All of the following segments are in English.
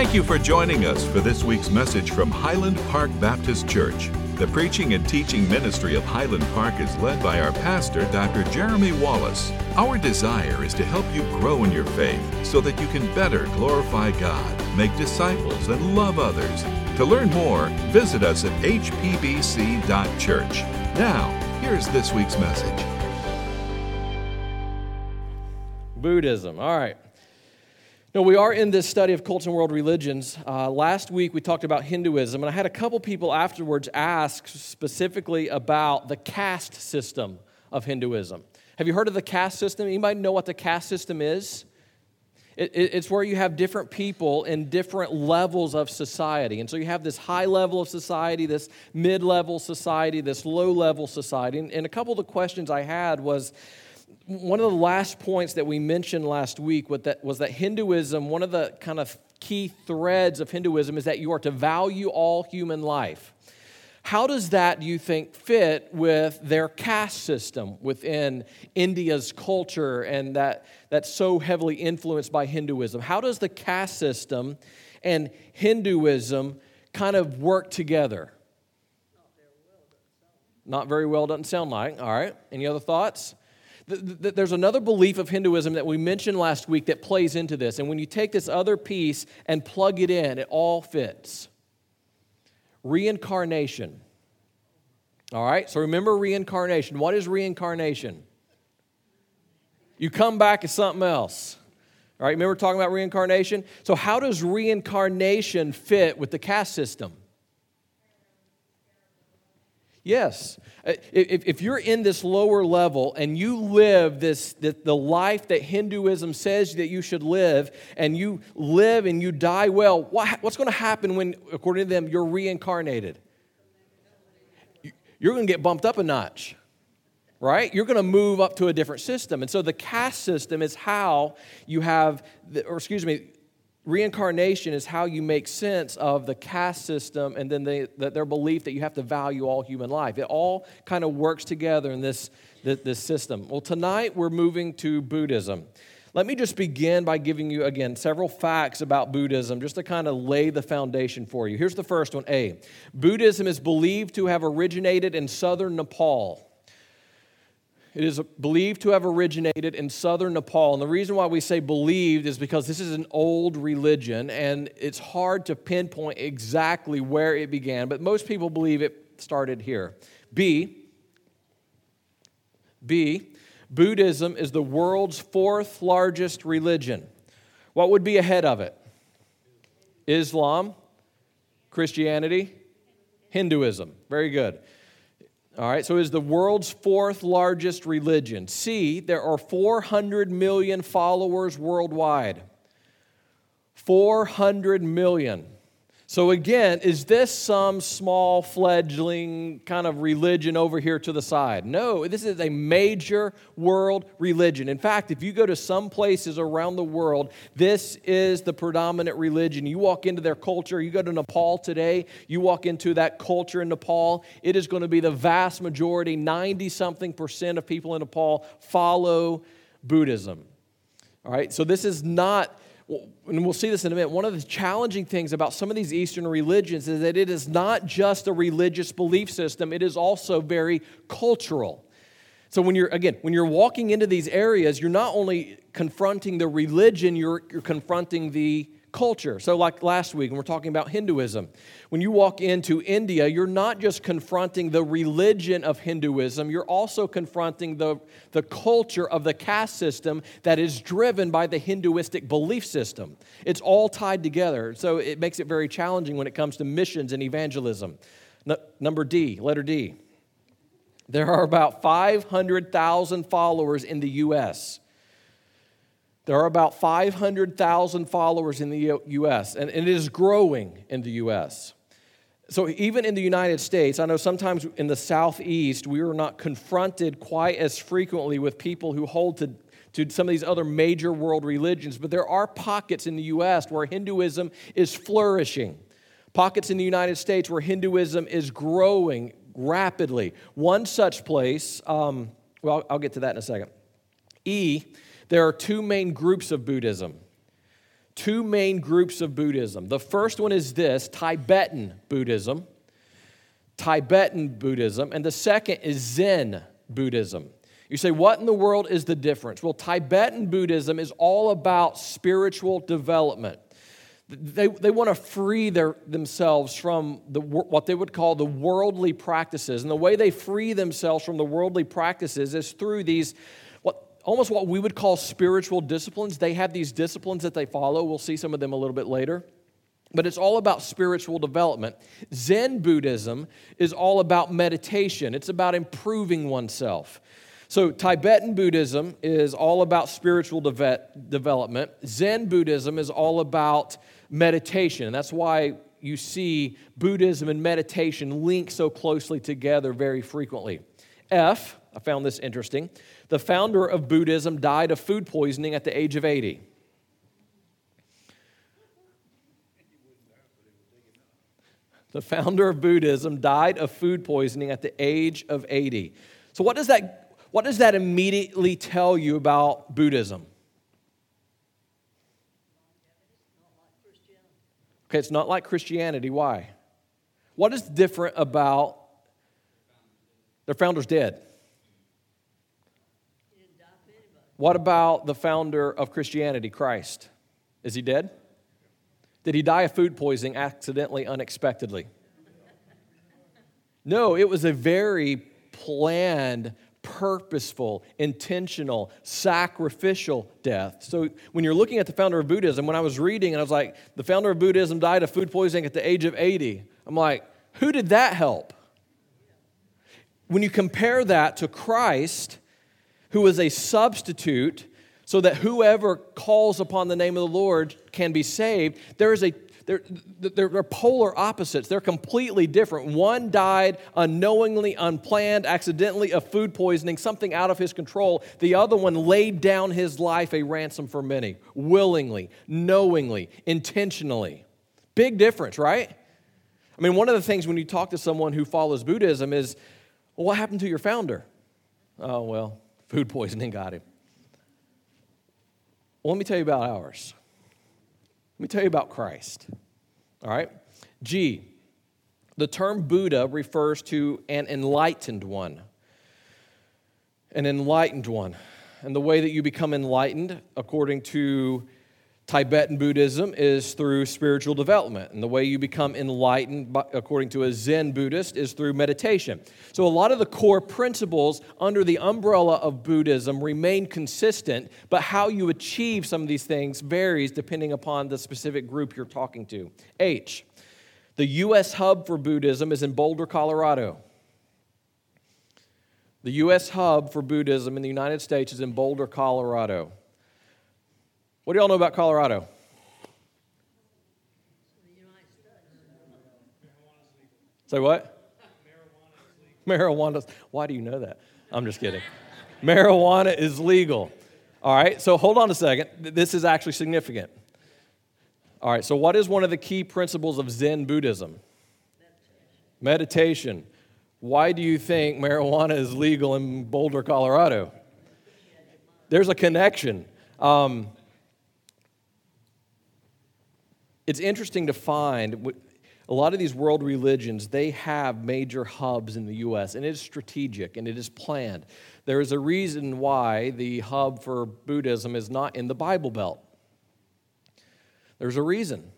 Thank you for joining us for this week's message from Highland Park Baptist Church. The preaching and teaching ministry of Highland Park is led by our pastor, Dr. Jeremy Wallace. Our desire is to help you grow in your faith so that you can better glorify God, make disciples, and love others. To learn more, visit us at hpbc.church. Now, here's this week's message. Buddhism. All right. No, we are in this study of culture and world religions. Uh, last week we talked about Hinduism, and I had a couple people afterwards ask specifically about the caste system of Hinduism. Have you heard of the caste system? Anybody know what the caste system is? It, it, it's where you have different people in different levels of society. And so you have this high level of society, this mid level society, this low level society. And a couple of the questions I had was, one of the last points that we mentioned last week was that, was that Hinduism, one of the kind of key threads of Hinduism is that you are to value all human life. How does that, do you think, fit with their caste system within India's culture and that, that's so heavily influenced by Hinduism? How does the caste system and Hinduism kind of work together? Not very well, doesn't sound like. All right. Any other thoughts? There's another belief of Hinduism that we mentioned last week that plays into this. And when you take this other piece and plug it in, it all fits. Reincarnation. All right, so remember reincarnation. What is reincarnation? You come back as something else. All right, remember talking about reincarnation? So, how does reincarnation fit with the caste system? Yes. Uh, if, you're in this lower level and you live this, the, life that Hinduism says that you should live, and you live and you die well, what, what's going to happen when, according to them, you're reincarnated? You're going to get bumped up a notch, right? You're going to move up to a different system. And so the caste system is how you have, the, or excuse me, reincarnation is how you make sense of the caste system and then they, the, their belief that you have to value all human life. It all kind of works together in this, this, this system. Well, tonight we're moving to Buddhism. Let me just begin by giving you, again, several facts about Buddhism just to kind of lay the foundation for you. Here's the first one A. Buddhism is believed to have originated in southern Nepal. It is believed to have originated in southern Nepal. And the reason why we say believed is because this is an old religion and it's hard to pinpoint exactly where it began, but most people believe it started here. B, B, Buddhism is the world's fourth largest religion. What would be ahead of it? Islam, Christianity, Hinduism. Very good. All right, so it is the world's fourth largest religion. C, there are 400 million followers worldwide. 400 million. So, again, is this some small fledgling kind of religion over here to the side? No, this is a major world religion. In fact, if you go to some places around the world, this is the predominant religion. You walk into their culture, you go to Nepal today, you walk into that culture in Nepal, it is going to be the vast majority, 90 something percent of people in Nepal follow Buddhism. All right, so this is not and we'll see this in a minute, one of the challenging things about some of these Eastern religions is that it is not just a religious belief system, it is also very cultural. So when you're again, when you're walking into these areas, you're not only confronting the religion, you're, you're confronting the culture. So, like last week, when we're talking about Hinduism, when you walk into India, you're not just confronting the religion of Hinduism, you're also confronting the, the culture of the caste system that is driven by the Hinduistic belief system. It's all tied together. So, it makes it very challenging when it comes to missions and evangelism. Number D, letter D. There are about 500,000 followers in the U.S. There are about 500,000 followers in the US, and it is growing in the US. So, even in the United States, I know sometimes in the Southeast, we are not confronted quite as frequently with people who hold to, to some of these other major world religions, but there are pockets in the US where Hinduism is flourishing. Pockets in the United States where Hinduism is growing rapidly. One such place, um, well, I'll get to that in a second. E there are two main groups of Buddhism. Two main groups of Buddhism. The first one is this Tibetan Buddhism. Tibetan Buddhism. And the second is Zen Buddhism. You say, what in the world is the difference? Well, Tibetan Buddhism is all about spiritual development. They, they want to free their, themselves from the, what they would call the worldly practices. And the way they free themselves from the worldly practices is through these, almost what we would call spiritual disciplines. They have these disciplines that they follow. We'll see some of them a little bit later. But it's all about spiritual development. Zen Buddhism is all about meditation, it's about improving oneself. So, Tibetan Buddhism is all about spiritual de- development. Zen Buddhism is all about meditation. And that's why you see Buddhism and meditation linked so closely together very frequently. F, I found this interesting. The founder of Buddhism died of food poisoning at the age of 80. The founder of Buddhism died of food poisoning at the age of 80. So, what does that what does that immediately tell you about Buddhism? Okay, it's not like Christianity. Why? What is different about their founder's dead? What about the founder of Christianity, Christ? Is he dead? Did he die of food poisoning accidentally, unexpectedly? No, it was a very planned purposeful, intentional, sacrificial death. So when you're looking at the founder of Buddhism, when I was reading and I was like, the founder of Buddhism died of food poisoning at the age of 80, I'm like, who did that help? When you compare that to Christ, who is a substitute so that whoever calls upon the name of the Lord can be saved, there is a they're, they're, polar opposites. They're completely different. One died unknowingly, unplanned, accidentally of food poisoning, something out of his control. The other one laid down his life a ransom for many, willingly, knowingly, intentionally. Big difference, right? I mean, one of the things when you talk to someone who follows Buddhism is, well, what happened to your founder? Oh, well, food poisoning got him. Well, let me tell you about ours. Let me tell you about Christ. All right? G, the term Buddha refers to an enlightened one. An enlightened one. And the way that you become enlightened, according to Tibetan Buddhism is through spiritual development. And the way you become enlightened, according to a Zen Buddhist, is through meditation. So, a lot of the core principles under the umbrella of Buddhism remain consistent, but how you achieve some of these things varies depending upon the specific group you're talking to. H, the U.S. hub for Buddhism is in Boulder, Colorado. The U.S. hub for Buddhism in the United States is in Boulder, Colorado. What do y'all know about Colorado? Say what? Marijuana. Is legal. Why do you know that? I'm just kidding. Marijuana is legal. All right, so hold on a second. This is actually significant. All right, so what is one of the key principles of Zen Buddhism? Meditation. Meditation. Why do you think marijuana is legal in Boulder, Colorado? There's a connection. Um, it's interesting to find a lot of these world religions they have major hubs in the us and it is strategic and it is planned. There is a reason why the hub for buddhism is not in the bible belt. There's a reason.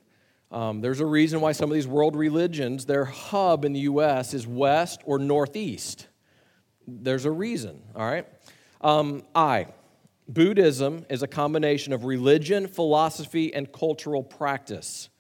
Um, there's a reason why some of these world religions their hub in the us is west or northeast. There's a reason all right? Um, i Buddhism is a combination of religion, philosophy, and cultural practice.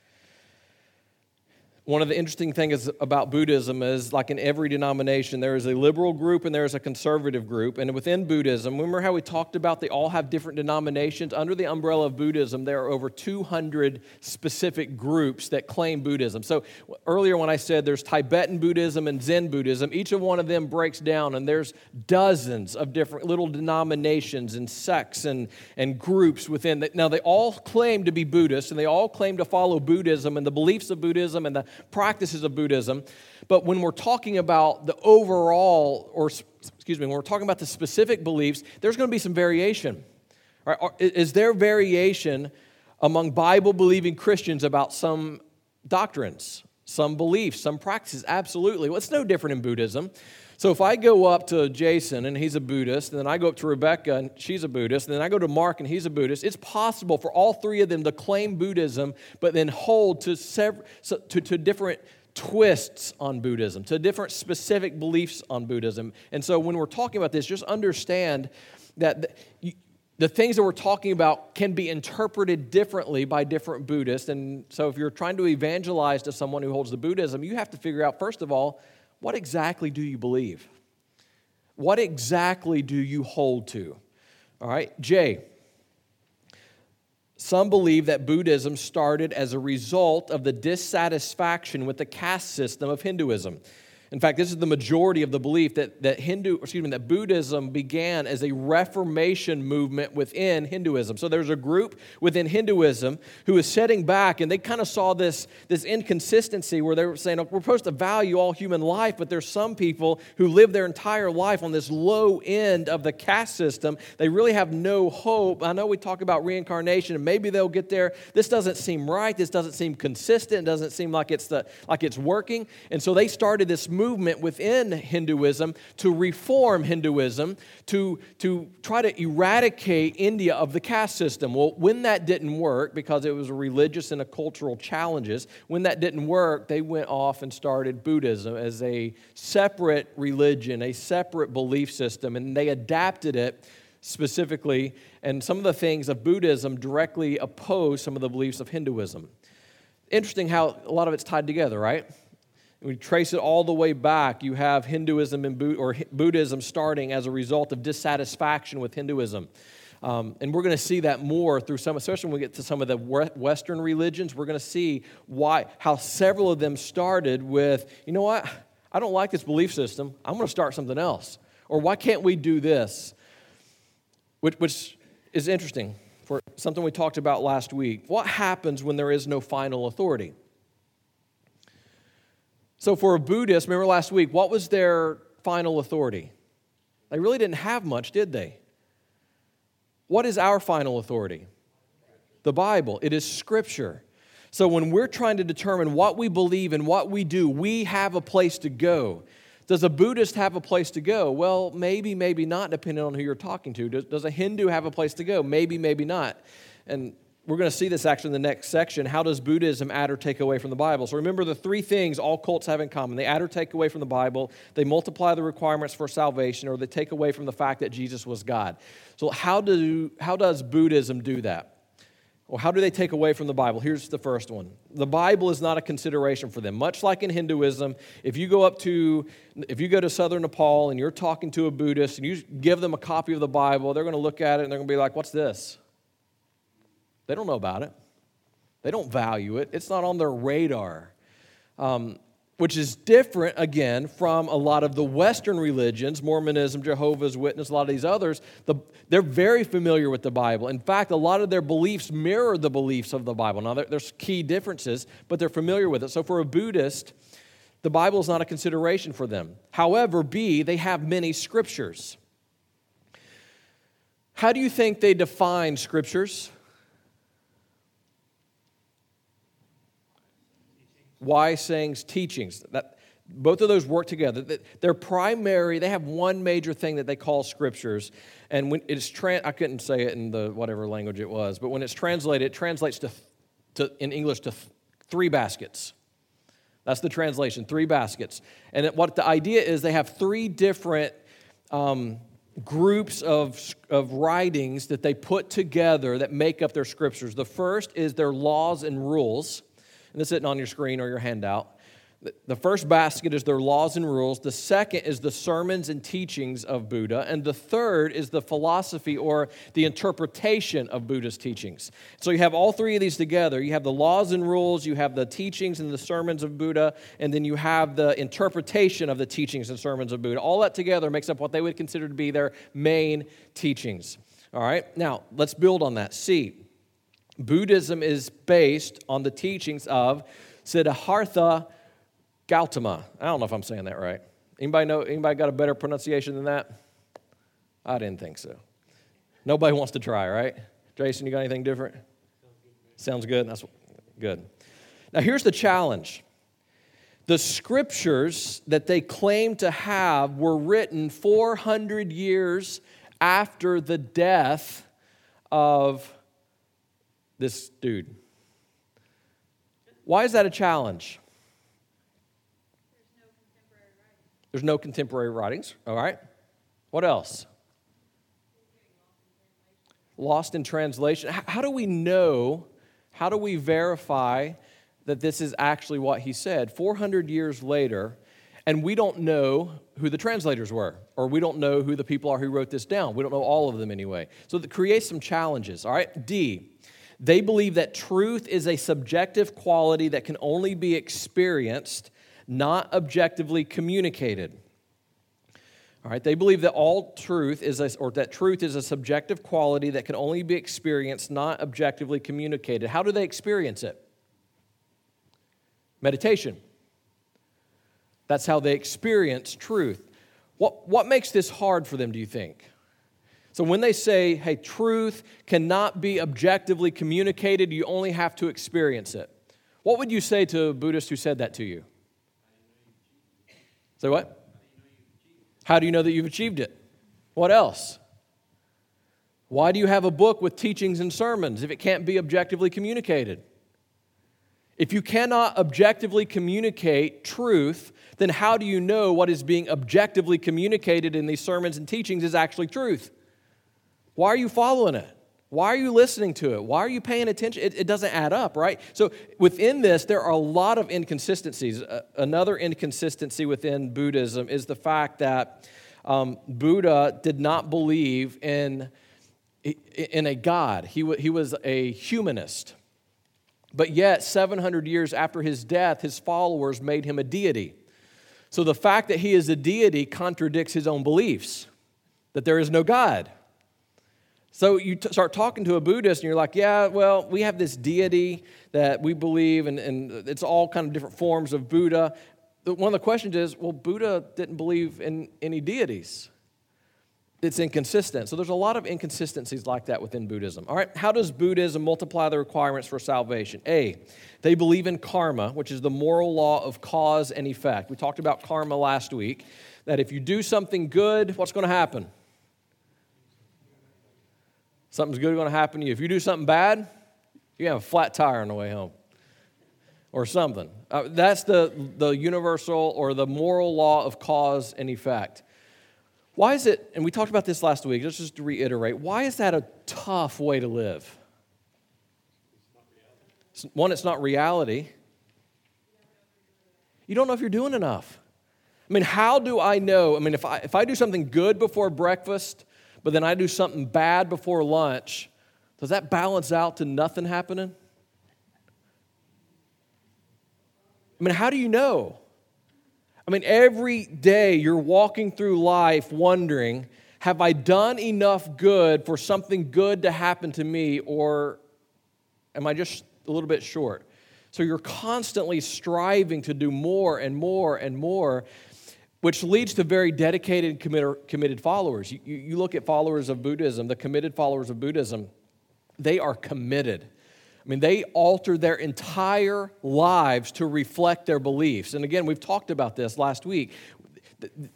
One of the interesting things about Buddhism is, like in every denomination, there is a liberal group and there is a conservative group. And within Buddhism, remember how we talked about they all have different denominations? Under the umbrella of Buddhism, there are over 200 specific groups that claim Buddhism. So earlier, when I said there's Tibetan Buddhism and Zen Buddhism, each of one of them breaks down, and there's dozens of different little denominations and sects and, and groups within. Now, they all claim to be Buddhists and they all claim to follow Buddhism and the beliefs of Buddhism and the practices of Buddhism. But when we're talking about the overall, or excuse me, when we're talking about the specific beliefs, there's going to be some variation. Right? Is there variation among Bible believing Christians about some doctrines, some beliefs, some practices. Absolutely. Well, it's no different in Buddhism. So if I go up to Jason and he's a Buddhist, and then I go up to Rebecca and she's a Buddhist, and then I go to Mark and he's a Buddhist, it's possible for all three of them to claim Buddhism, but then hold to, to, to different twists on Buddhism, to different specific beliefs on Buddhism. And so when we're talking about this, just understand that the things that we're talking about can be interpreted differently by different Buddhists. And so if you're trying to evangelize to someone who holds the Buddhism, you have to figure out, first of all, what exactly do you believe? What exactly do you hold to? All right, Jay. Some believe that Buddhism started as a result of the dissatisfaction with the caste system of Hinduism. In fact, this is the majority of the belief that, that Hindu, excuse me, that Buddhism began as a reformation movement within Hinduism. So there's a group within Hinduism who is setting back, and they kind of saw this, this inconsistency where they were saying, we're supposed to value all human life, but there's some people who live their entire life on this low end of the caste system. They really have no hope. I know we talk about reincarnation, and maybe they'll get there. This doesn't seem right. This doesn't seem consistent. It doesn't seem like it's, the, like it's working. And so they started this movement movement within Hinduism to reform Hinduism, to, to try to eradicate India of the caste system. Well, when that didn't work, because it was religious and a cultural challenges, when that didn't work, they went off and started Buddhism as a separate religion, a separate belief system, and they adapted it specifically. And some of the things of Buddhism directly oppose some of the beliefs of Hinduism. Interesting how a lot of it's tied together, right? We trace it all the way back. You have Hinduism and or Buddhism starting as a result of dissatisfaction with Hinduism. Um, and we're going to see that more through some, especially when we get to some of the Western religions. We're going to see why, how several of them started with, you know what, I don't like this belief system. I'm going to start something else. Or why can't we do this? Which, which is interesting for something we talked about last week. What happens when there is no final authority? So, for a Buddhist, remember last week, what was their final authority? They really didn't have much, did they? What is our final authority? The Bible. It is Scripture. So, when we're trying to determine what we believe and what we do, we have a place to go. Does a Buddhist have a place to go? Well, maybe, maybe not, depending on who you're talking to. Does, does a Hindu have a place to go? Maybe, maybe not. And we're going to see this actually in the next section. How does Buddhism add or take away from the Bible? So remember the three things all cults have in common they add or take away from the Bible, they multiply the requirements for salvation, or they take away from the fact that Jesus was God. So, how, do, how does Buddhism do that? Or how do they take away from the Bible? Here's the first one. The Bible is not a consideration for them. Much like in Hinduism, if you go up to if you go to southern Nepal and you're talking to a Buddhist and you give them a copy of the Bible, they're going to look at it and they're going to be like, "What's this?" They don't know about it, they don't value it, it's not on their radar. Um, which is different again from a lot of the Western religions, Mormonism, Jehovah's Witness, a lot of these others. The, they're very familiar with the Bible. In fact, a lot of their beliefs mirror the beliefs of the Bible. Now, there, there's key differences, but they're familiar with it. So, for a Buddhist, the Bible is not a consideration for them. However, B, they have many scriptures. How do you think they define scriptures? Why sayings, teachings. That, both of those work together. They're primary, they have one major thing that they call scriptures. And when it's, trans, I couldn't say it in the whatever language it was, but when it's translated, it translates to, to in English to th- three baskets. That's the translation, three baskets. And what the idea is, they have three different um, groups of, of writings that they put together that make up their scriptures. The first is their laws and rules and it's sitting on your screen or your handout. The first basket is their laws and rules. The second is the sermons and teachings of Buddha. And the third is the philosophy or the interpretation of Buddha's teachings. So you have all three of these together. You have the laws and rules, you have the teachings and the sermons of Buddha, and then you have the interpretation of the teachings and sermons of Buddha. All that together makes up what they would consider to be their main teachings. All right, now let's build on that. See, Buddhism is based on the teachings of Siddhartha Gautama. I don't know if I'm saying that right. Anybody know? Anybody got a better pronunciation than that? I didn't think so. Nobody wants to try, right? Jason, you got anything different? Sounds good? That's good. Now, here's the challenge the scriptures that they claim to have were written 400 years after the death of this dude. Why is that a challenge? There's no contemporary writings. All right. What else? Lost in translation. How do we know? How do we verify that this is actually what he said? 400 years later, and we don't know who the translators were, or we don't know who the people are who wrote this down. We don't know all of them anyway. So that creates some challenges. All right. D. They believe that truth is a subjective quality that can only be experienced, not objectively communicated. All right, they believe that all truth is a, or that truth is a subjective quality that can only be experienced, not objectively communicated. How do they experience it? Meditation. That's how they experience truth. What, what makes this hard for them, do you think? So when they say, hey, truth cannot be objectively communicated, you only have to experience it. What would you say to a Buddhist who said that to you? Say what? How do you know that you've achieved it? What else? Why do you have a book with teachings and sermons if it can't be objectively communicated? If you cannot objectively communicate truth, then how do you know what is being objectively communicated in these sermons and teachings is actually truth? Why are you following it? Why are you listening to it? Why are you paying attention? It, it, doesn't add up, right? So, within this, there are a lot of inconsistencies. Uh, another inconsistency within Buddhism is the fact that um, Buddha did not believe in, in a God, he, w- he was a humanist. But yet, 700 years after his death, his followers made him a deity. So, the fact that he is a deity contradicts his own beliefs that there is no God. So you t- start talking to a Buddhist and you're like, yeah, well, we have this deity that we believe, and, and it's all kind of different forms of Buddha. One of the questions is, well, Buddha didn't believe in any deities. It's inconsistent. So there's a lot of inconsistencies like that within Buddhism. All right, how does Buddhism multiply the requirements for salvation? A, they believe in karma, which is the moral law of cause and effect. We talked about karma last week, that if you do something good, what's going to happen? Something's good going to happen to you. If you do something bad, you have a flat tire on the way home or something. Uh, that's the, the universal or the moral law of cause and effect. Why is it, and we talked about this last week, just to reiterate, why is that a tough way to live? It's One, it's not reality. You don't know if you're doing enough. I mean, how do I know? I mean, if I, if I do something good before breakfast, but then I do something bad before lunch, does that balance out to nothing happening? I mean, how do you know? I mean, every day you're walking through life wondering, have I done enough good for something good to happen to me, or am I just a little bit short? So you're constantly striving to do more and more and more which leads to very dedicated, committed followers. You, you look at followers of Buddhism, the committed followers of Buddhism, they are committed. I mean, they alter their entire lives to reflect their beliefs. And again, we've talked about this last week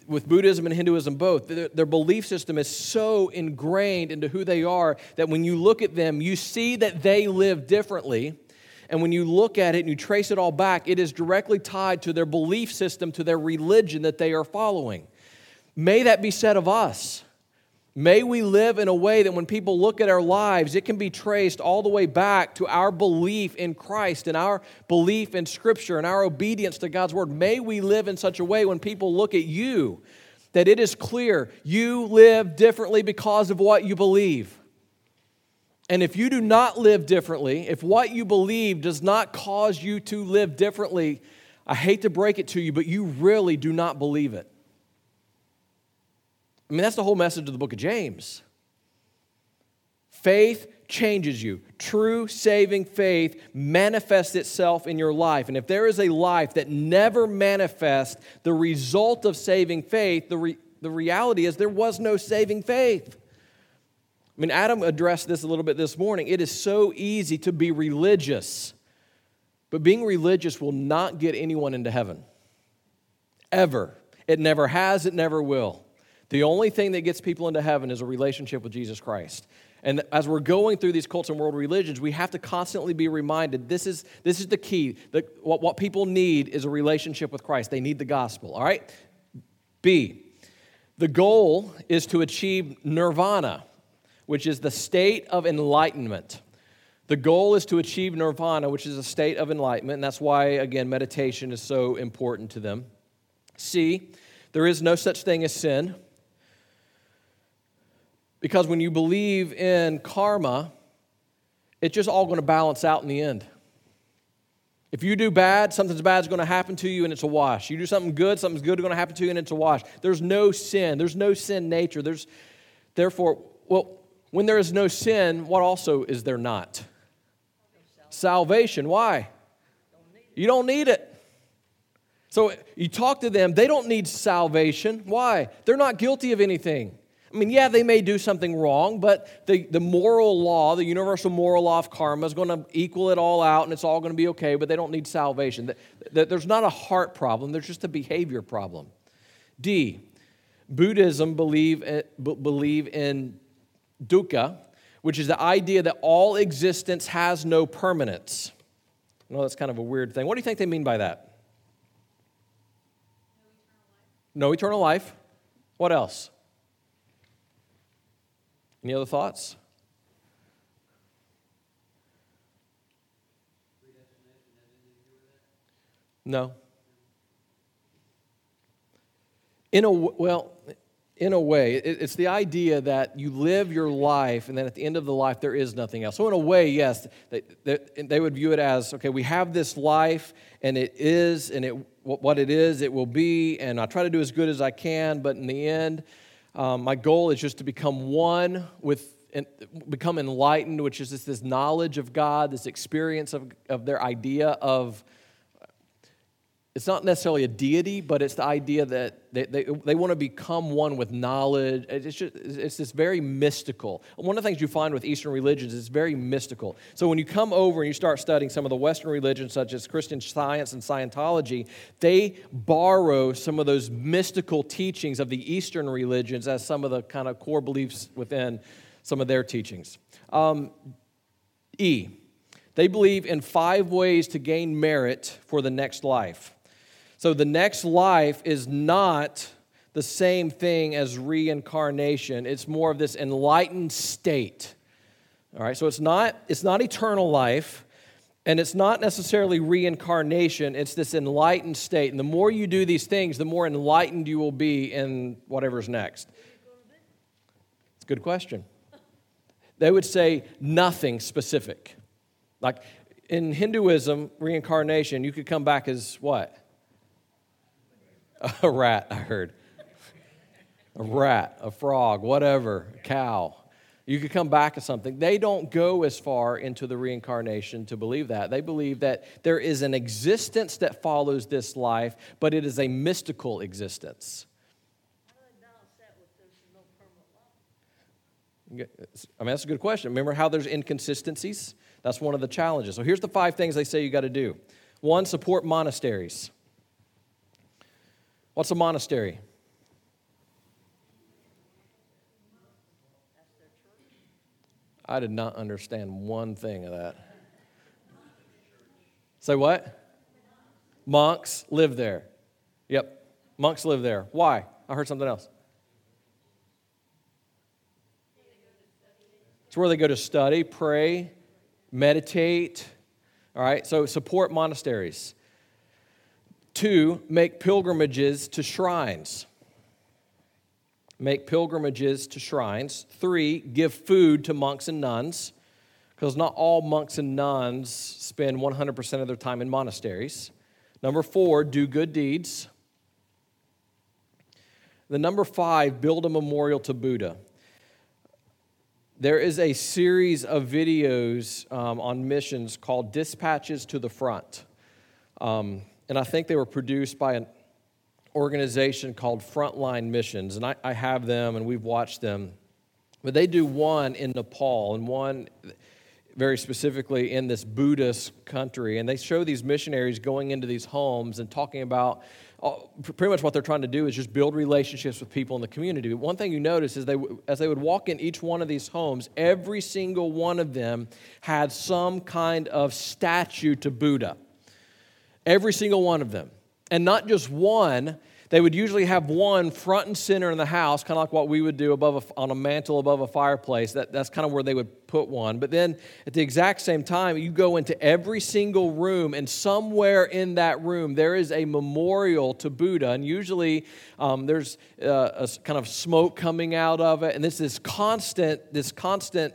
with Buddhism and Hinduism both. Their belief system is so ingrained into who they are that when you look at them, you see that they live differently and when you look at it and you trace it all back, it is directly tied to their belief system, to their religion that they are following. May that be said of us. May we live in a way that when people look at our lives, it can be traced all the way back to our belief in Christ and our belief in Scripture and our obedience to God's Word. May we live in such a way when people look at you that it is clear you live differently because of what you believe. And if you do not live differently, if what you believe does not cause you to live differently, I hate to break it to you, but you really do not believe it. I mean, that's the whole message of the book of James. Faith changes you. True saving faith manifests itself in your life. And if there is a life that never manifests the result of saving faith, the, re- the reality is there was no saving faith. I mean, Adam addressed this a little bit this morning. It is so easy to be religious, but being religious will not get anyone into heaven. Ever. It never has, it never will. The only thing that gets people into heaven is a relationship with Jesus Christ. And as we're going through these cults and world religions, we have to constantly be reminded this is, this is the key. The, what, what people need is a relationship with Christ. They need the gospel, all right? B, the goal is to achieve nirvana, which is the state of enlightenment. The goal is to achieve nirvana, which is a state of enlightenment, and that's why, again, meditation is so important to them. C, there is no such thing as sin. Because when you believe in karma, it's just all going to balance out in the end. If you do bad, something's bad is going to happen to you and it's a wash. You do something good, something's good is going to happen to you and it's a wash. There's no sin. There's no sin nature. There's therefore, well, when there is no sin, what also is there not? Salvation. Why? You don't need it. So you talk to them, they don't need salvation. Why? They're not guilty of anything. I mean, yeah, they may do something wrong, but the, the moral law, the universal moral law of karma, is going to equal it all out and it's all going to be okay, but they don't need salvation. There's not a heart problem, there's just a behavior problem. D, Buddhism believe, eh, believe in dukkha, which is the idea that all existence has no permanence. I know that's kind of a weird thing. What do you think they mean by that? No eternal life. No eternal life. What else? Any other thoughts? No. In a well, in a way, it's the idea that you live your life, and then at the end of the life, there is nothing else. So, in a way, yes, they, they, would view it as okay, we have this life, and it is, and it what it is, it will be, and I try to do as good as I can, but in the end, um, my goal is just to become one with, become enlightened, which is just this knowledge of God, this experience of, of their idea of it's not necessarily a deity, but it's the idea that they, they, they want to become one with knowledge. It's, just, it's this very mystical. One of the things you find with Eastern religions is very mystical. So when you come over and you start studying some of the Western religions, such as Christian science and Scientology, they borrow some of those mystical teachings of the Eastern religions as some of the kind of core beliefs within some of their teachings. Um, e, they believe in five ways to gain merit for the next life. So the next life is not the same thing as reincarnation. It's more of this enlightened state. All right, so it's not, it's not eternal life, and it's not necessarily reincarnation. It's this enlightened state. And the more you do these things, the more enlightened you will be in whatever's next. It's a good question. They would say nothing specific. Like in Hinduism, reincarnation, you could come back as what? A rat, I heard. A rat, a frog, whatever, a cow. You could come back to something. They don't go as far into the reincarnation to believe that. They believe that there is an existence that follows this life, but it is a mystical existence. I mean, that's a good question. Remember how there's inconsistencies? That's one of the challenges. So here's the five things they say you got to do one, support monasteries. What's a monastery? I did not understand one thing of that. Say what? Monks live there. Yep, monks live there. Why? I heard something else. It's where they go to study, pray, meditate. All right, so support monasteries. Two, make pilgrimages to shrines. Make pilgrimages to shrines. Three, give food to monks and nuns, because not all monks and nuns spend 100% of their time in monasteries. Number four, do good deeds. The number five, build a memorial to Buddha. There is a series of videos um, on missions called Dispatches to the Front. Um, and I think they were produced by an organization called Frontline Missions. And I, I have them and we've watched them. But they do one in Nepal and one very specifically in this Buddhist country. And they show these missionaries going into these homes and talking about uh, pretty much what they're trying to do is just build relationships with people in the community. But one thing you notice is they, as they would walk in each one of these homes, every single one of them had some kind of statue to Buddha. Every single one of them. And not just one, they would usually have one front and center in the house, kind of like what we would do above a, on a mantle above a fireplace. That, that's kind of where they would put one. But then at the exact same time, you go into every single room, and somewhere in that room, there is a memorial to Buddha. And usually um, there's uh, a kind of smoke coming out of it. And this is constant, this constant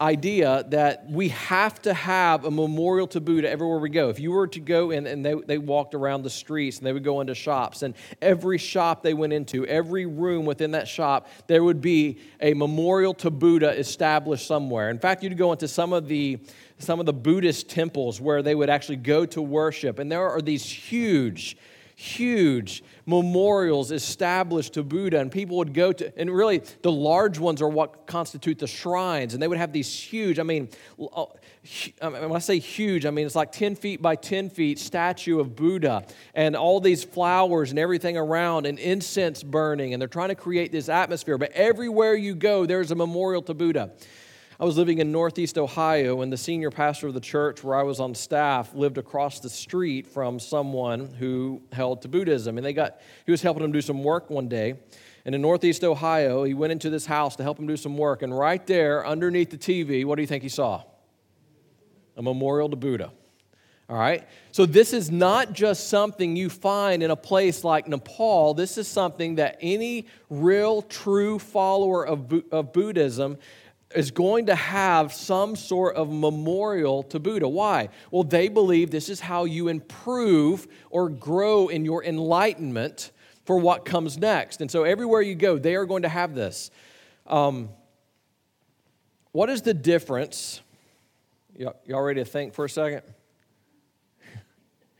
idea that we have to have a memorial to Buddha everywhere we go. If you were to go in and they, they walked around the streets and they would go into shops, and every shop they went into, every room within that shop, there would be a memorial to Buddha established somewhere. In fact, you'd go into some of the some of the Buddhist temples where they would actually go to worship, and there are these huge huge memorials established to Buddha, and people would go to, and really the large ones are what constitute the shrines, and they would have these huge, I mean, uh, when I say huge, I mean it's like 10 feet by 10 feet statue of Buddha, and all these flowers and everything around, and incense burning, and they're trying to create this atmosphere. But everywhere you go, there's a memorial to Buddha. I was living in Northeast Ohio, and the senior pastor of the church where I was on staff lived across the street from someone who held to Buddhism. And they got, he was helping him do some work one day. And in Northeast Ohio, he went into this house to help him do some work. And right there, underneath the TV, what do you think he saw? A memorial to Buddha. All right? So, this is not just something you find in a place like Nepal. This is something that any real, true follower of, of Buddhism is going to have some sort of memorial to Buddha. Why? Well, they believe this is how you improve or grow in your enlightenment for what comes next. And so everywhere you go, they are going to have this. Um, what is the difference? Y'all, ready to think for a second?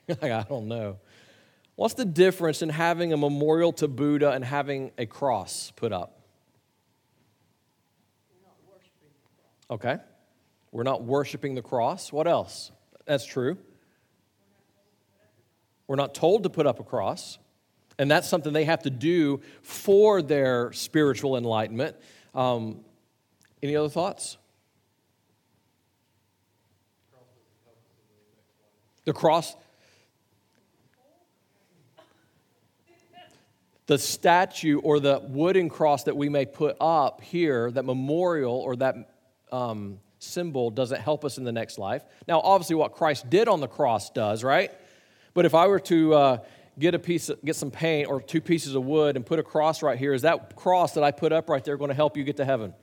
I don't know. What's the difference in having a memorial to Buddha and having a cross put up? Okay. We're not worshiping the cross. What else? That's true. We're not told to put up a cross. And that's something they have to do for their spiritual enlightenment. Um, any other thoughts? The cross. The statue or the wooden cross that we may put up here, that memorial or that um, symbol doesn't help us in the next life. Now, obviously, what Christ did on the cross does, right? But if I were to uh, get a piece, of, get some paint or two pieces of wood and put a cross right here, is that cross that I put up right there going to help you get to heaven?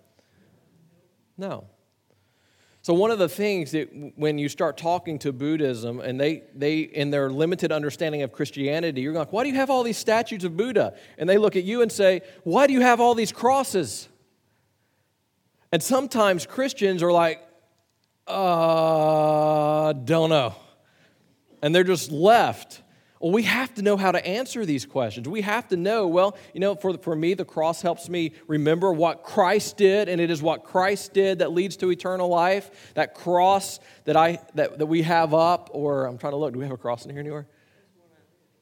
No. So one of the things that when you start talking to Buddhism and they, they in their limited understanding of Christianity, you're like, why do you have all these statues of Buddha? And they look at you and say, why do you have all these crosses? And sometimes Christians are like, uh, don't know. And they're just left. Well, we have to know how to answer these questions. We have to know, well, you know, for, for me, the cross helps me remember what Christ did, and it is what Christ did that leads to eternal life. That cross that, I, that, that we have up, or I'm trying to look, do we have a cross in here anywhere?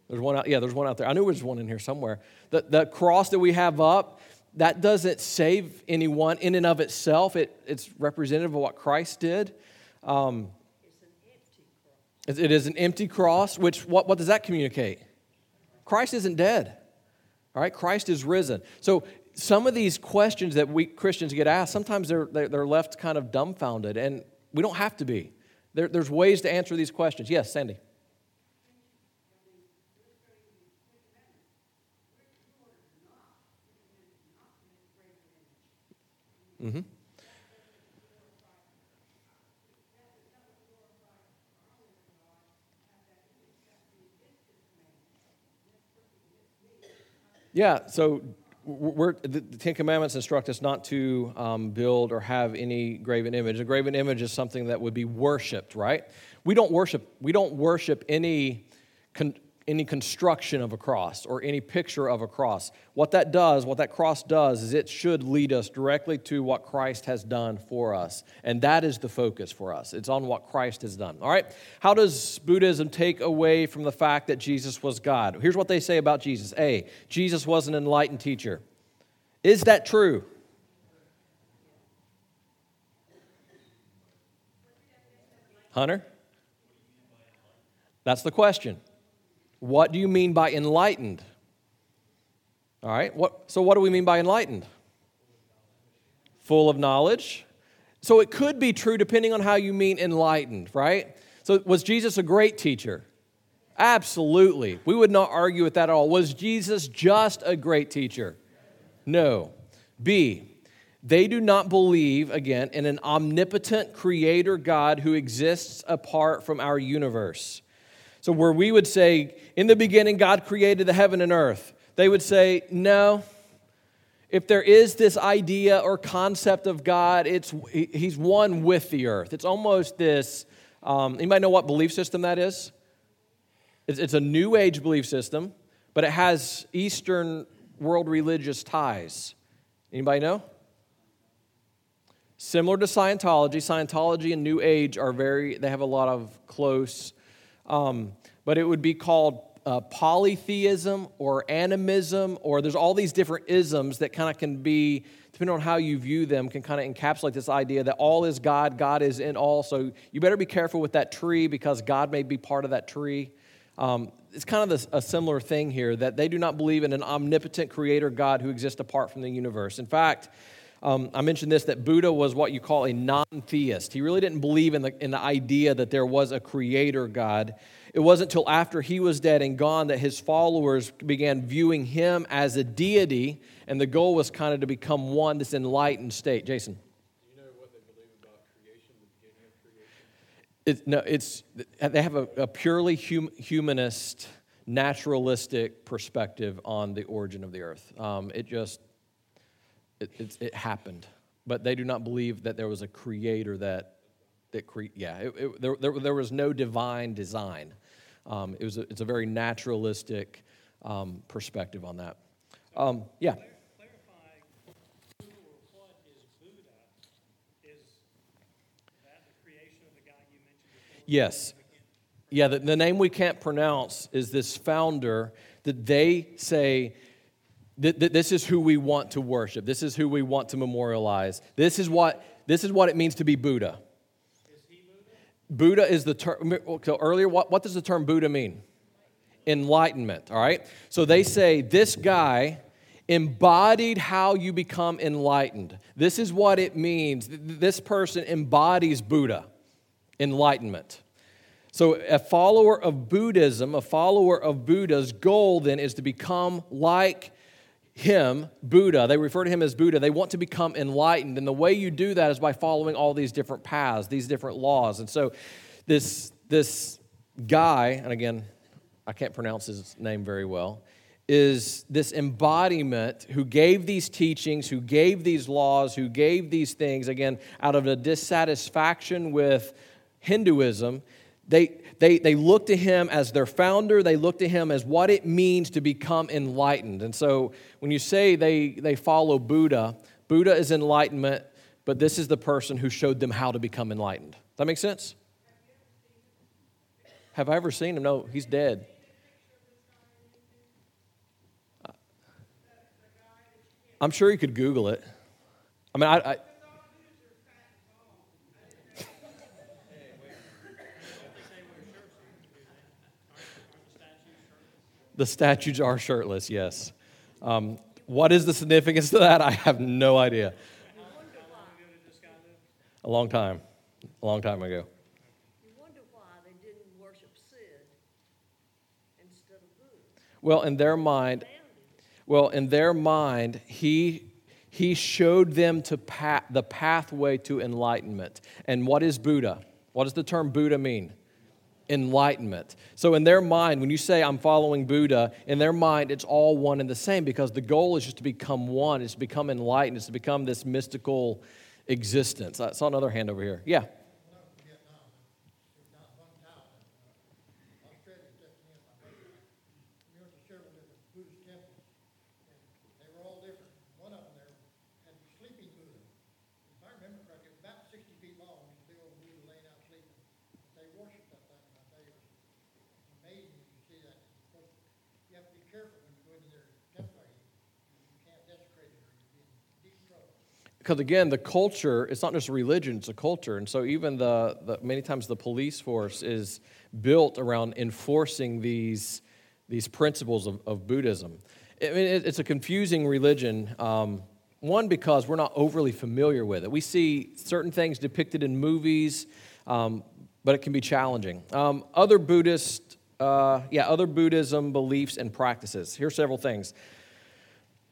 There's one out, yeah, there's one out there. I knew there was one in here somewhere. The, the cross that we have up, that doesn't save anyone in and of itself. It, it's representative of what Christ did. Um, it is an empty cross, which what, what does that communicate? Christ isn't dead. All right, Christ is risen. So some of these questions that we Christians get asked, sometimes they're, they're left kind of dumbfounded, and we don't have to be. There, there's ways to answer these questions. Yes, Sandy. Mm-hmm. Yeah, so we're, the, Ten Commandments instruct us not to um, build or have any graven image. A graven image is something that would be worshipped, right? We don't worship. We don't worship any con- any construction of a cross or any picture of a cross. What that does, what that cross does, is it should lead us directly to what Christ has done for us. And that is the focus for us. It's on what Christ has done. All right? How does Buddhism take away from the fact that Jesus was God? Here's what they say about Jesus A, Jesus was an enlightened teacher. Is that true? Hunter? That's the question. What do you mean by enlightened? All right, what, so what do we mean by enlightened? Full of knowledge. So it could be true depending on how you mean enlightened, right? So was Jesus a great teacher? Absolutely. We would not argue with that at all. Was Jesus just a great teacher? No. B, they do not believe, again, in an omnipotent creator God who exists apart from our universe. So, where we would say, in the beginning, God created the heaven and earth, they would say, no. If there is this idea or concept of God, it's, he's one with the earth. It's almost this, um, anybody know what belief system that is? It's, it's a new age belief system, but it has Eastern world religious ties. Anybody know? Similar to Scientology, Scientology and New Age are very, they have a lot of close um, but it would be called uh, polytheism or animism, or there's all these different isms that kind of can be, depending on how you view them, can kind of encapsulate this idea that all is God, God is in all. So you better be careful with that tree because God may be part of that tree. Um, it's kind of a, a similar thing here that they do not believe in an omnipotent creator God who exists apart from the universe. In fact, um, I mentioned this that Buddha was what you call a non theist. He really didn't believe in the, in the idea that there was a creator God. It wasn't until after he was dead and gone that his followers began viewing him as a deity, and the goal was kind of to become one, this enlightened state. Jason? Do you know what they believe about creation, the beginning of creation? It, no, it's, they have a, a purely hum, humanist, naturalistic perspective on the origin of the earth. Um, it just it, it, it, happened. But they do not believe that there was a creator that, that cre- yeah, it, there, there, there, was no divine design. Um, it was a, it's a very naturalistic um, perspective on that. Um, yeah. Is that the creation of the guy you mentioned? Yes. Yeah, the, the name we can't pronounce is this founder that they say this is who we want to worship. This is who we want to memorialize. This is what, this is what it means to be Buddha. Is Buddha? Buddha is the term. So earlier, what, what does the term Buddha mean? Enlightenment, all right? So they say this guy embodied how you become enlightened. This is what it means. This person embodies Buddha, enlightenment. So, a follower of Buddhism, a follower of Buddha's goal then is to become like him, Buddha, they refer to him as Buddha, they want to become enlightened. And the way you do that is by following all these different paths, these different laws. And so this, this guy, and again, I can't pronounce his name very well, is this embodiment who gave these teachings, who gave these laws, who gave these things, again, out of a dissatisfaction with Hinduism. They, they, they look to him as their founder. They look to him as what it means to become enlightened. And so when you say they, they follow Buddha, Buddha is enlightenment, but this is the person who showed them how to become enlightened. That makes sense? Have I ever seen him? No, he's dead. I'm sure you could Google it. I mean, I, I The statues are shirtless, yes. Um, what is the significance to that? I have no idea. A long time. A long time ago. You wonder why they didn't worship Sid instead of Buddha. Well, in their mind, well, in their mind, he he showed them to the pathway to enlightenment. And what is Buddha? What does the term Buddha mean? Enlightenment. So, in their mind, when you say, I'm following Buddha, in their mind, it's all one and the same because the goal is just to become one, it's to become enlightened, it's to become this mystical existence. I saw another hand over here. Yeah. amazing when you see that. Of course, you have to be careful when you go into their temple. You you can't desecrate it or you'll be in deep trouble. Because again the culture it's not just religion it's a culture. And so even the, the many times the police force is built around enforcing these these principles of, of buddhism. I mean, it, it's a confusing religion um, one because we're not overly familiar with it. We see certain things depicted in movies um, but it can be challenging. Um, other buddhist uh, yeah other buddhism beliefs and practices. Here's several things.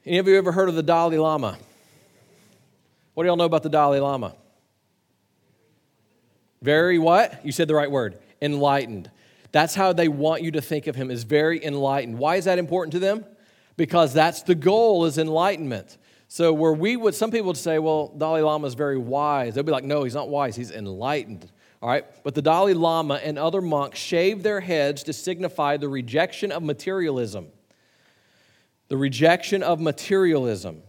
Any of you ever heard of the dalai lama what do y'all know about the Dalai Lama? Very what? You said the right word. Enlightened. That's how they want you to think of him as very enlightened. Why is that important to them? Because that's the goal is enlightenment. So where we would some people would say, well, Dalai Lama is very wise. They'll be like, no, he's not wise, he's enlightened. All right? But the Dalai Lama and other monks shave their heads to signify the rejection of materialism. The rejection of materialism.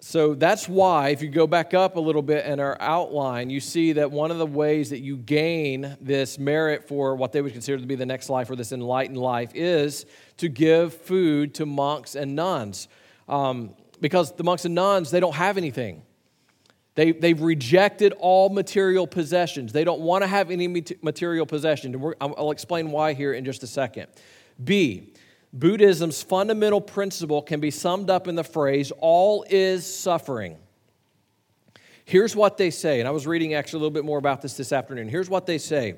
So that's why, if you go back up a little bit in our outline, you see that one of the ways that you gain this merit for what they would consider to be the next life or this enlightened life is to give food to monks and nuns. Um, because the monks and nuns, they don't have anything. They, they've rejected all material possessions. They don't want to have any material possessions. And I'll explain why here in just a second. B, Buddhism's fundamental principle can be summed up in the phrase, all is suffering. Here's what they say, and I was reading actually a little bit more about this this afternoon. Here's what they say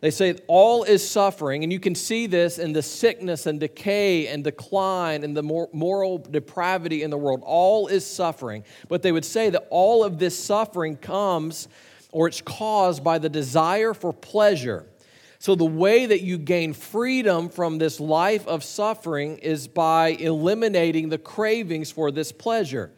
they say all is suffering, and you can see this in the sickness and decay and decline and the moral depravity in the world. All is suffering. But they would say that all of this suffering comes or it's caused by the desire for pleasure. So, the way that you gain freedom from this life of suffering is by eliminating the cravings for this pleasure.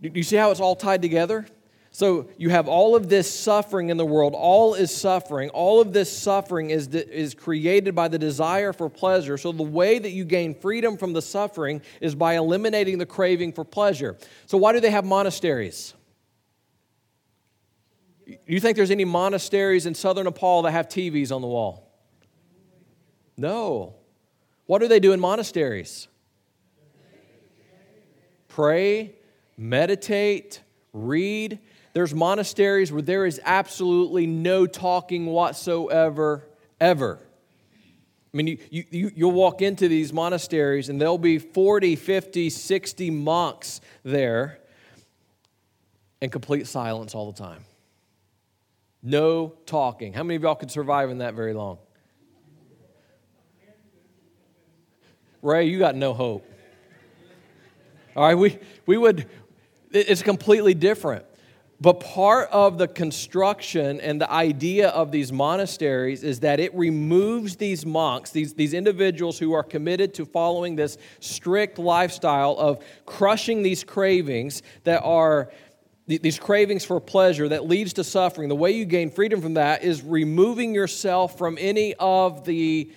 Do you see how it's all tied together? So you have all of this suffering in the world. All is suffering. All of this suffering is, is created by the desire for pleasure. So the way that you gain freedom from the suffering is by eliminating the craving for pleasure. So why do they have monasteries? Do you think there's any monasteries in southern Nepal that have TVs on the wall? No. What do they do in monasteries? Pray, meditate, read. There's monasteries where there is absolutely no talking whatsoever, ever. I mean, you, you, you, you'll walk into these monasteries and there'll be 40, 50, 60 monks there in complete silence all the time. No talking. How many of y'all could survive in that very long? Ray, you got no hope. All right, we, we would, it's completely different. But part of the construction and the idea of these monasteries is that it removes these monks, these, these individuals who are committed to following this strict lifestyle of crushing these cravings that are these cravings for pleasure that leads to suffering. The way you gain freedom from that is removing yourself from any of the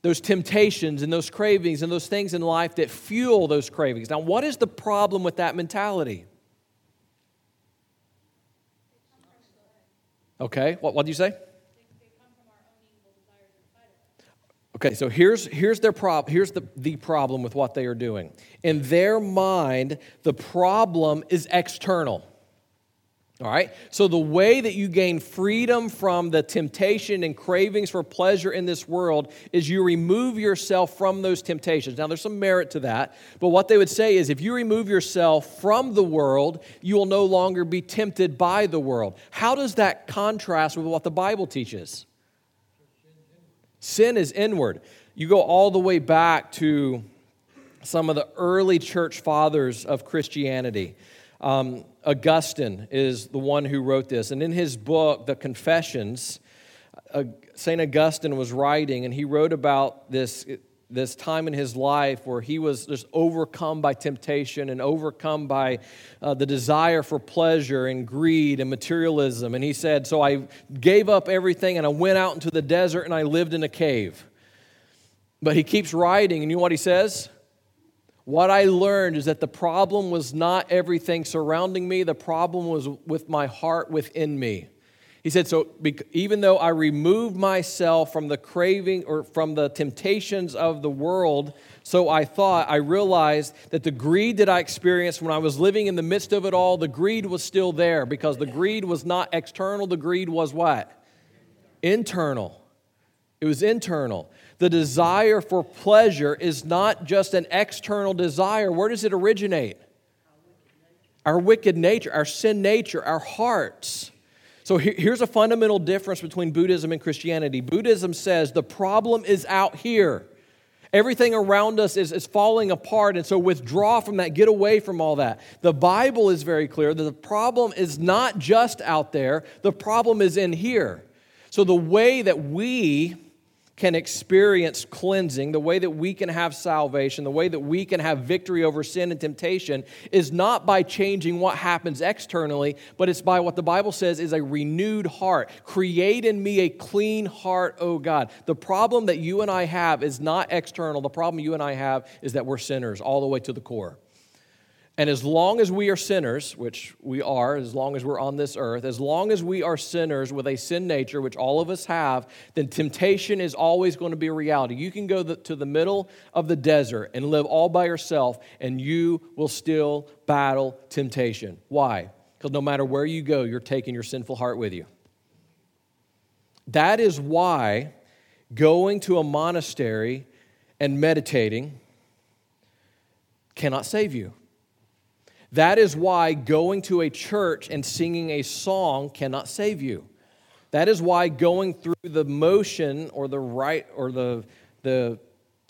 those temptations and those cravings and those things in life that fuel those cravings. Now, what is the problem with that mentality? Okay, what, what do you say? Okay, so here's, here's their prob- here's the, the problem with what they are doing. In their mind, the problem is external. All right? So, the way that you gain freedom from the temptation and cravings for pleasure in this world is you remove yourself from those temptations. Now, there's some merit to that, but what they would say is if you remove yourself from the world, you will no longer be tempted by the world. How does that contrast with what the Bible teaches? Sin is inward. You go all the way back to some of the early church fathers of Christianity. Um, Augustine is the one who wrote this. And in his book, The Confessions, uh, St. Augustine was writing, and he wrote about this, this time in his life where he was just overcome by temptation and overcome by uh, the desire for pleasure and greed and materialism. And he said, So I gave up everything and I went out into the desert and I lived in a cave. But he keeps writing, and you know what he says? What I learned is that the problem was not everything surrounding me, the problem was with my heart within me. He said, So even though I removed myself from the craving or from the temptations of the world, so I thought, I realized that the greed that I experienced when I was living in the midst of it all, the greed was still there because the greed was not external, the greed was what? Internal. It was internal. The desire for pleasure is not just an external desire. Where does it originate? Our wicked nature, our sin nature, our hearts. So here's a fundamental difference between Buddhism and Christianity. Buddhism says the problem is out here. Everything around us is, is falling apart, and so withdraw from that, get away from all that. The Bible is very clear that the problem is not just out there, the problem is in here. So the way that we can experience cleansing, the way that we can have salvation, the way that we can have victory over sin and temptation is not by changing what happens externally, but it's by what the Bible says is a renewed heart. Create in me a clean heart, O God. The problem that you and I have is not external. The problem you and I have is that we're sinners all the way to the core. And as long as we are sinners, which we are, as long as we're on this earth, as long as we are sinners with a sin nature, which all of us have, then temptation is always going to be a reality. You can go to the middle of the desert and live all by yourself, and you will still battle temptation. Why? Because no matter where you go, you're taking your sinful heart with you. That is why going to a monastery and meditating cannot save you. That is why going to a church and singing a song cannot save you. That is why going through the motion or the right or the, the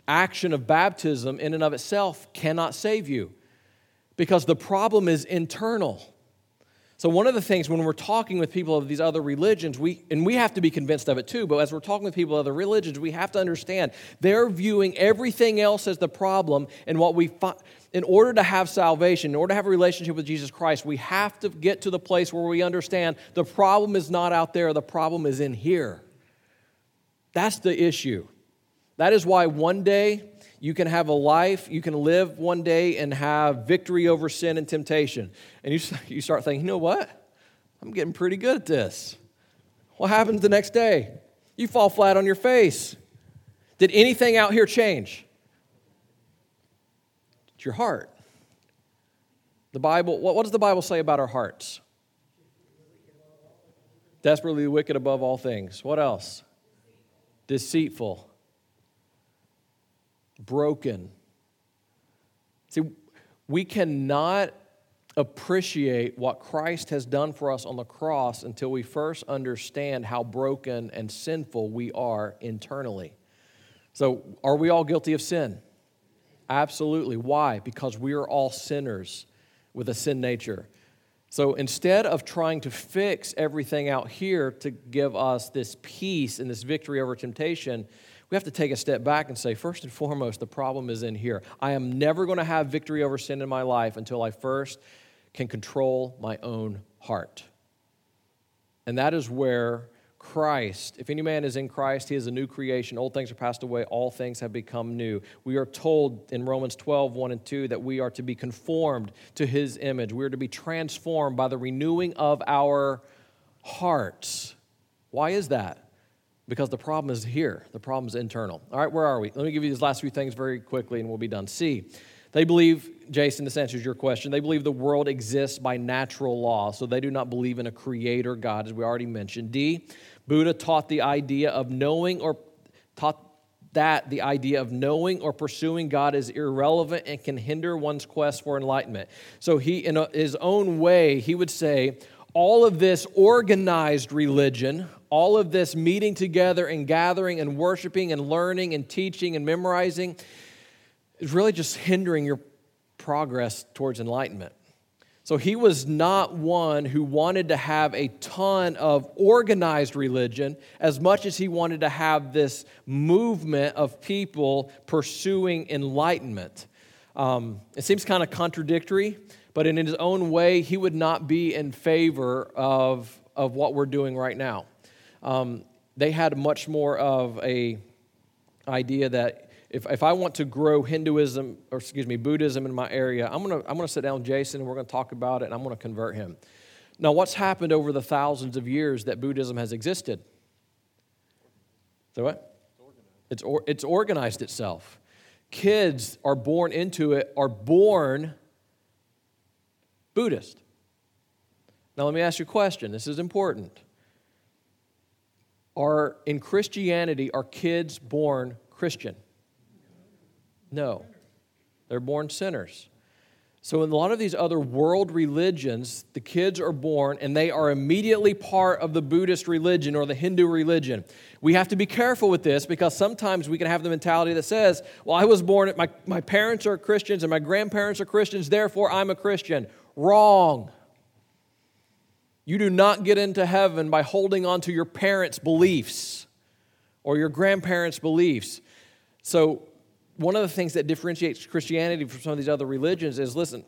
action of baptism in and of itself cannot save you. Because the problem is internal. So, one of the things when we're talking with people of these other religions, we, and we have to be convinced of it too, but as we're talking with people of other religions, we have to understand they're viewing everything else as the problem, and what we find in order to have salvation, in order to have a relationship with Jesus Christ, we have to get to the place where we understand the problem is not out there, the problem is in here. That's the issue. That is why one day you can have a life, you can live one day and have victory over sin and temptation. And you, you start thinking, you know what? I'm getting pretty good at this. What happens the next day? You fall flat on your face. Did anything out here change? It's your heart. The Bible, what, what does the Bible say about our hearts? Desperately wicked above all things. What else? Deceitful. Broken. See, we cannot appreciate what Christ has done for us on the cross until we first understand how broken and sinful we are internally. So, are we all guilty of sin? Absolutely. Why? Because we are all sinners with a sin nature. So instead of trying to fix everything out here to give us this peace and this victory over temptation, we have to take a step back and say, first and foremost, the problem is in here. I am never going to have victory over sin in my life until I first can control my own heart. And that is where Christ. If any man is in Christ, he is a new creation. Old things are passed away, all things have become new. We are told in Romans 12, 1 and 2, that we are to be conformed to his image. We are to be transformed by the renewing of our hearts. Why is that? Because the problem is here, the problem is internal. All right, where are we? Let me give you these last few things very quickly and we'll be done. C. They believe, Jason, this answers your question. They believe the world exists by natural law, so they do not believe in a creator God, as we already mentioned. D, Buddha taught the idea of knowing or taught that the idea of knowing or pursuing God is irrelevant and can hinder one's quest for enlightenment. So he, in his own way, he would say, all of this organized religion, all of this meeting together and gathering and worshiping and learning and teaching and memorizing is really just hindering your progress towards enlightenment. So he was not one who wanted to have a ton of organized religion as much as he wanted to have this movement of people pursuing enlightenment. Um, it seems kind of contradictory, but in his own way, he would not be in favor of, of what we're doing right now. Um, they had much more of a idea that if, if I want to grow Hinduism, or excuse me, Buddhism in my area, I'm gonna, I'm gonna sit down with Jason and we're gonna talk about it and I'm gonna convert him. Now, what's happened over the thousands of years that Buddhism has existed? So what? It's, or, it's organized itself. Kids are born into it, are born Buddhist. Now, let me ask you a question. This is important. Are in Christianity, are kids born Christian? No. They're born sinners. So, in a lot of these other world religions, the kids are born and they are immediately part of the Buddhist religion or the Hindu religion. We have to be careful with this because sometimes we can have the mentality that says, Well, I was born, my, my parents are Christians and my grandparents are Christians, therefore I'm a Christian. Wrong. You do not get into heaven by holding on to your parents' beliefs or your grandparents' beliefs. So, one of the things that differentiates Christianity from some of these other religions is listen,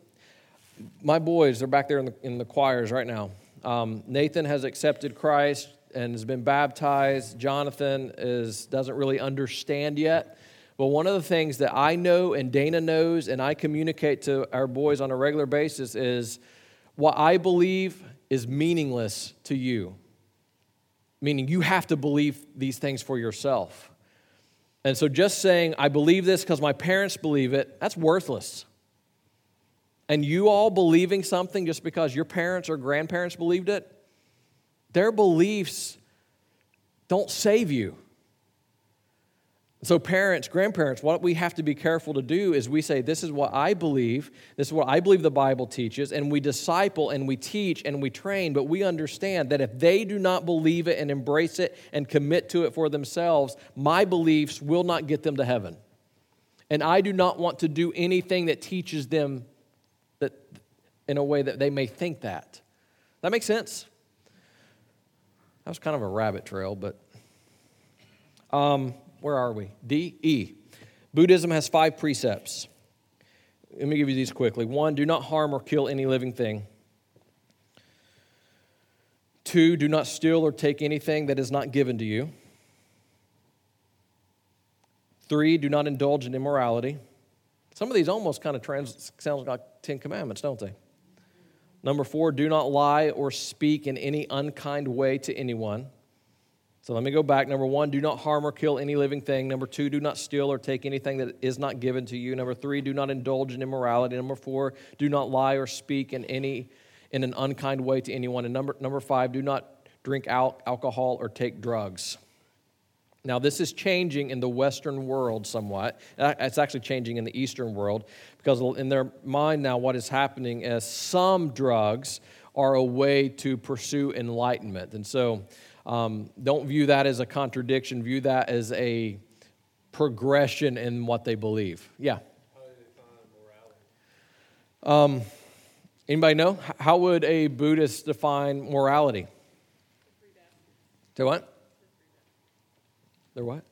my boys, they're back there in the, in the choirs right now. Um, Nathan has accepted Christ and has been baptized. Jonathan is, doesn't really understand yet. But one of the things that I know and Dana knows and I communicate to our boys on a regular basis is what I believe is meaningless to you. Meaning you have to believe these things for yourself. And so just saying, I believe this because my parents believe it, that's worthless. And you all believing something just because your parents or grandparents believed it, their beliefs don't save you. So, parents, grandparents, what we have to be careful to do is we say, This is what I believe, this is what I believe the Bible teaches, and we disciple and we teach and we train, but we understand that if they do not believe it and embrace it and commit to it for themselves, my beliefs will not get them to heaven. And I do not want to do anything that teaches them that in a way that they may think that. That makes sense? That was kind of a rabbit trail, but. Um, where are we? D, E. Buddhism has five precepts. Let me give you these quickly. One, do not harm or kill any living thing. Two, do not steal or take anything that is not given to you. Three, do not indulge in immorality. Some of these almost kind of trans- sound like Ten Commandments, don't they? Number four, do not lie or speak in any unkind way to anyone. So let me go back. Number one, do not harm or kill any living thing. Number two, do not steal or take anything that is not given to you. Number three, do not indulge in immorality. Number four, do not lie or speak in any in an unkind way to anyone. And number number five, do not drink al- alcohol or take drugs. Now, this is changing in the Western world somewhat. Uh, it's actually changing in the Eastern world because, in their mind now, what is happening is some drugs are a way to pursue enlightenment. And so, um, don't view that as a contradiction, view that as a progression in what they believe. Yeah. How do they morality? Um, anybody know? How would a Buddhist define morality? To what? They're what?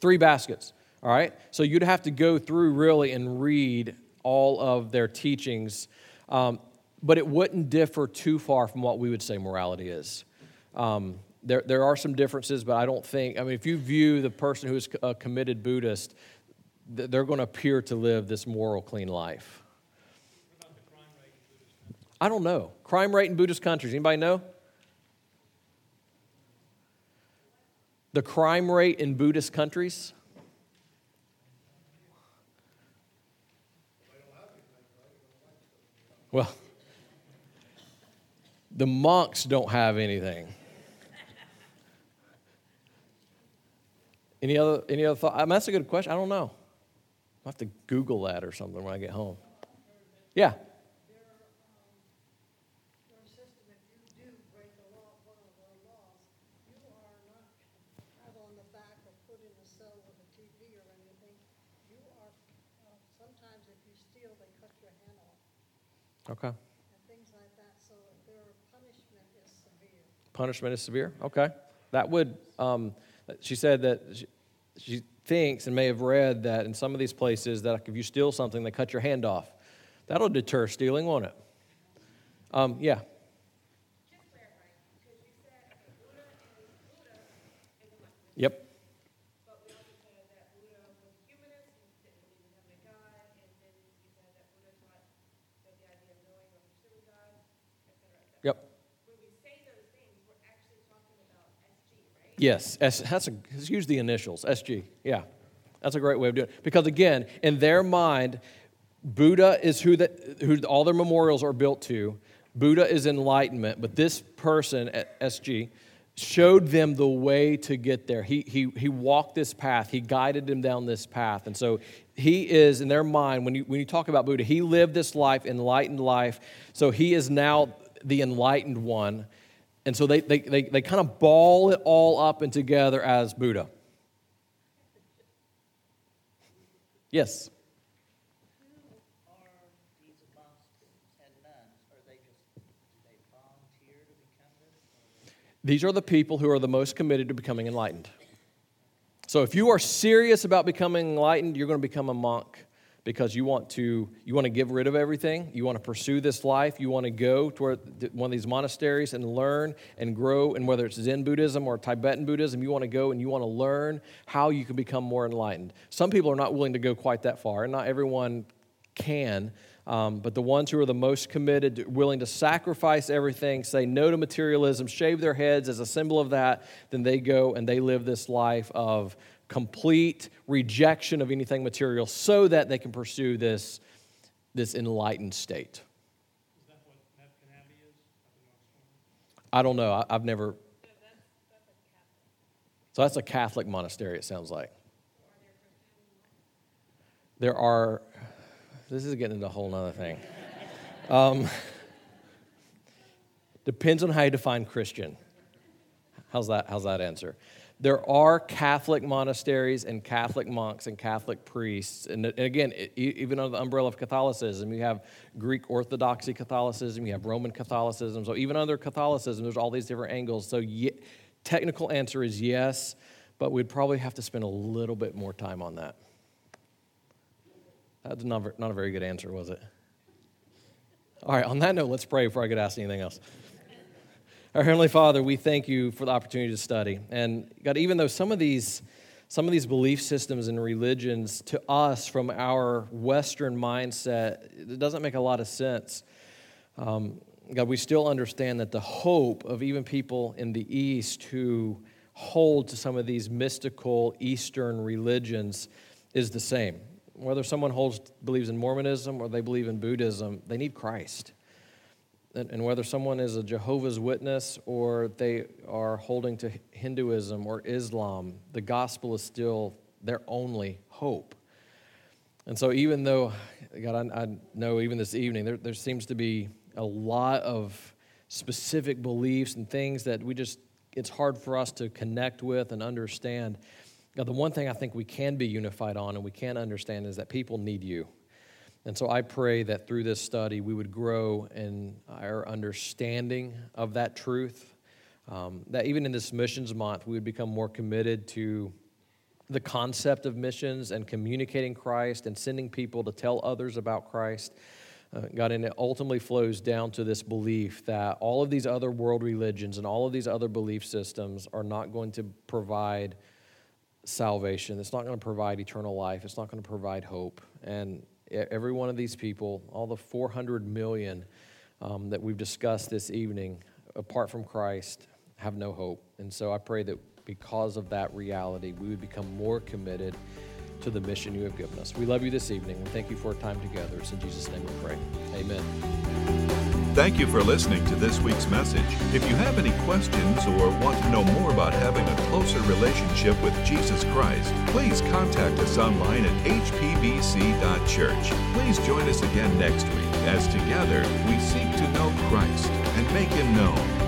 Three baskets. All right. So you'd have to go through really and read all of their teachings, um, but it wouldn't differ too far from what we would say morality is. Um, there, there are some differences, but I don't think, I mean, if you view the person who is a committed Buddhist, they're going to appear to live this moral, clean life. I don't know. Crime rate in Buddhist countries, anybody know? The crime rate in Buddhist countries? Well, the monks don't have anything. Any other, any other thought? I mean, that's a good question. I don't know. I'll have to Google that or something when I get home. Yeah. Okay. and things like that, so their punishment is severe. Punishment is severe. Okay. That would, um, she said that she, she thinks and may have read that in some of these places that if you steal something, they cut your hand off. That'll deter stealing, won't it? Um, yeah. Yep. But we also said that Buddha was humanist and didn't believe in having a God, and then we said that Buddha taught that the idea of knowing or pursuing God, et cetera, et cetera. Yep. Yes, S, that's a, let's use the initials, SG. Yeah, that's a great way of doing it. Because again, in their mind, Buddha is who, that, who all their memorials are built to. Buddha is enlightenment, but this person at SG showed them the way to get there. He, he, he walked this path, he guided them down this path. And so he is, in their mind, when you, when you talk about Buddha, he lived this life, enlightened life. So he is now the enlightened one. And so they, they, they, they kind of ball it all up and together as Buddha. Yes. These are the people who are the most committed to becoming enlightened. So if you are serious about becoming enlightened, you're going to become a monk because you want to you want to give rid of everything. You want to pursue this life. You want to go to one of these monasteries and learn and grow. And whether it's Zen Buddhism or Tibetan Buddhism, you want to go and you want to learn how you can become more enlightened. Some people are not willing to go quite that far, and not everyone can. Um, but the ones who are the most committed, willing to sacrifice everything, say no to materialism, shave their heads as a symbol of that, then they go and they live this life of complete rejection of anything material so that they can pursue this, this enlightened state. I don't know. I, I've never. So that's a Catholic monastery, it sounds like. There are, this is getting into a whole nother thing. Um, depends on how you define Christian. How's that, how's that answer? There are Catholic monasteries and Catholic monks and Catholic priests. And, again, even under the umbrella of Catholicism, you have Greek Orthodoxy Catholicism, you have Roman Catholicism. So even under Catholicism, there's all these different angles. So, technical answer is yes, but we'd probably have to spend a little bit more time on that. That's not, not a very good answer, was it? All right, on that note, let's pray before I get asked anything else. Our Heavenly Father, we thank you for the opportunity to study. And God, even though some of these some of these belief systems and religions to us from our Western mindset, it doesn't make a lot of sense. Um, God, we still understand that the hope of even people in the East who hold to some of these mystical Eastern religions is the same. Whether someone holds, believes in Mormonism or they believe in Buddhism, they need Christ. And, whether someone is a Jehovah's Witness or they are holding to Hinduism or Islam, the gospel is still their only hope. And so, even though, God, I, I know even this evening, there, there seems to be a lot of specific beliefs and things that we just, it's hard for us to connect with and understand. God, the one thing I think we can be unified on and we can understand is that people need you. And so I pray that through this study we would grow in our understanding of that truth. Um, that even in this missions month, we would become more committed to the concept of missions and communicating Christ and sending people to tell others about Christ. Uh, God, and it ultimately flows down to this belief that all of these other world religions and all of these other belief systems are not going to provide salvation. It's not going to provide eternal life. It's not going to provide hope. And every one of these people, all the 400 million um, that we've discussed this evening, apart from Christ, have no hope. And so I pray that because of that reality, we would become more committed to the mission you have given us. We love you this evening. We thank you for our time together. It's in Jesus' name we pray. Amen. Thank you for listening to this week's message. If you have any questions or want to know more about having a closer relationship with Jesus Christ, please contact us online at hpbc.church. Please join us again next week as together we seek to know Christ and make him known.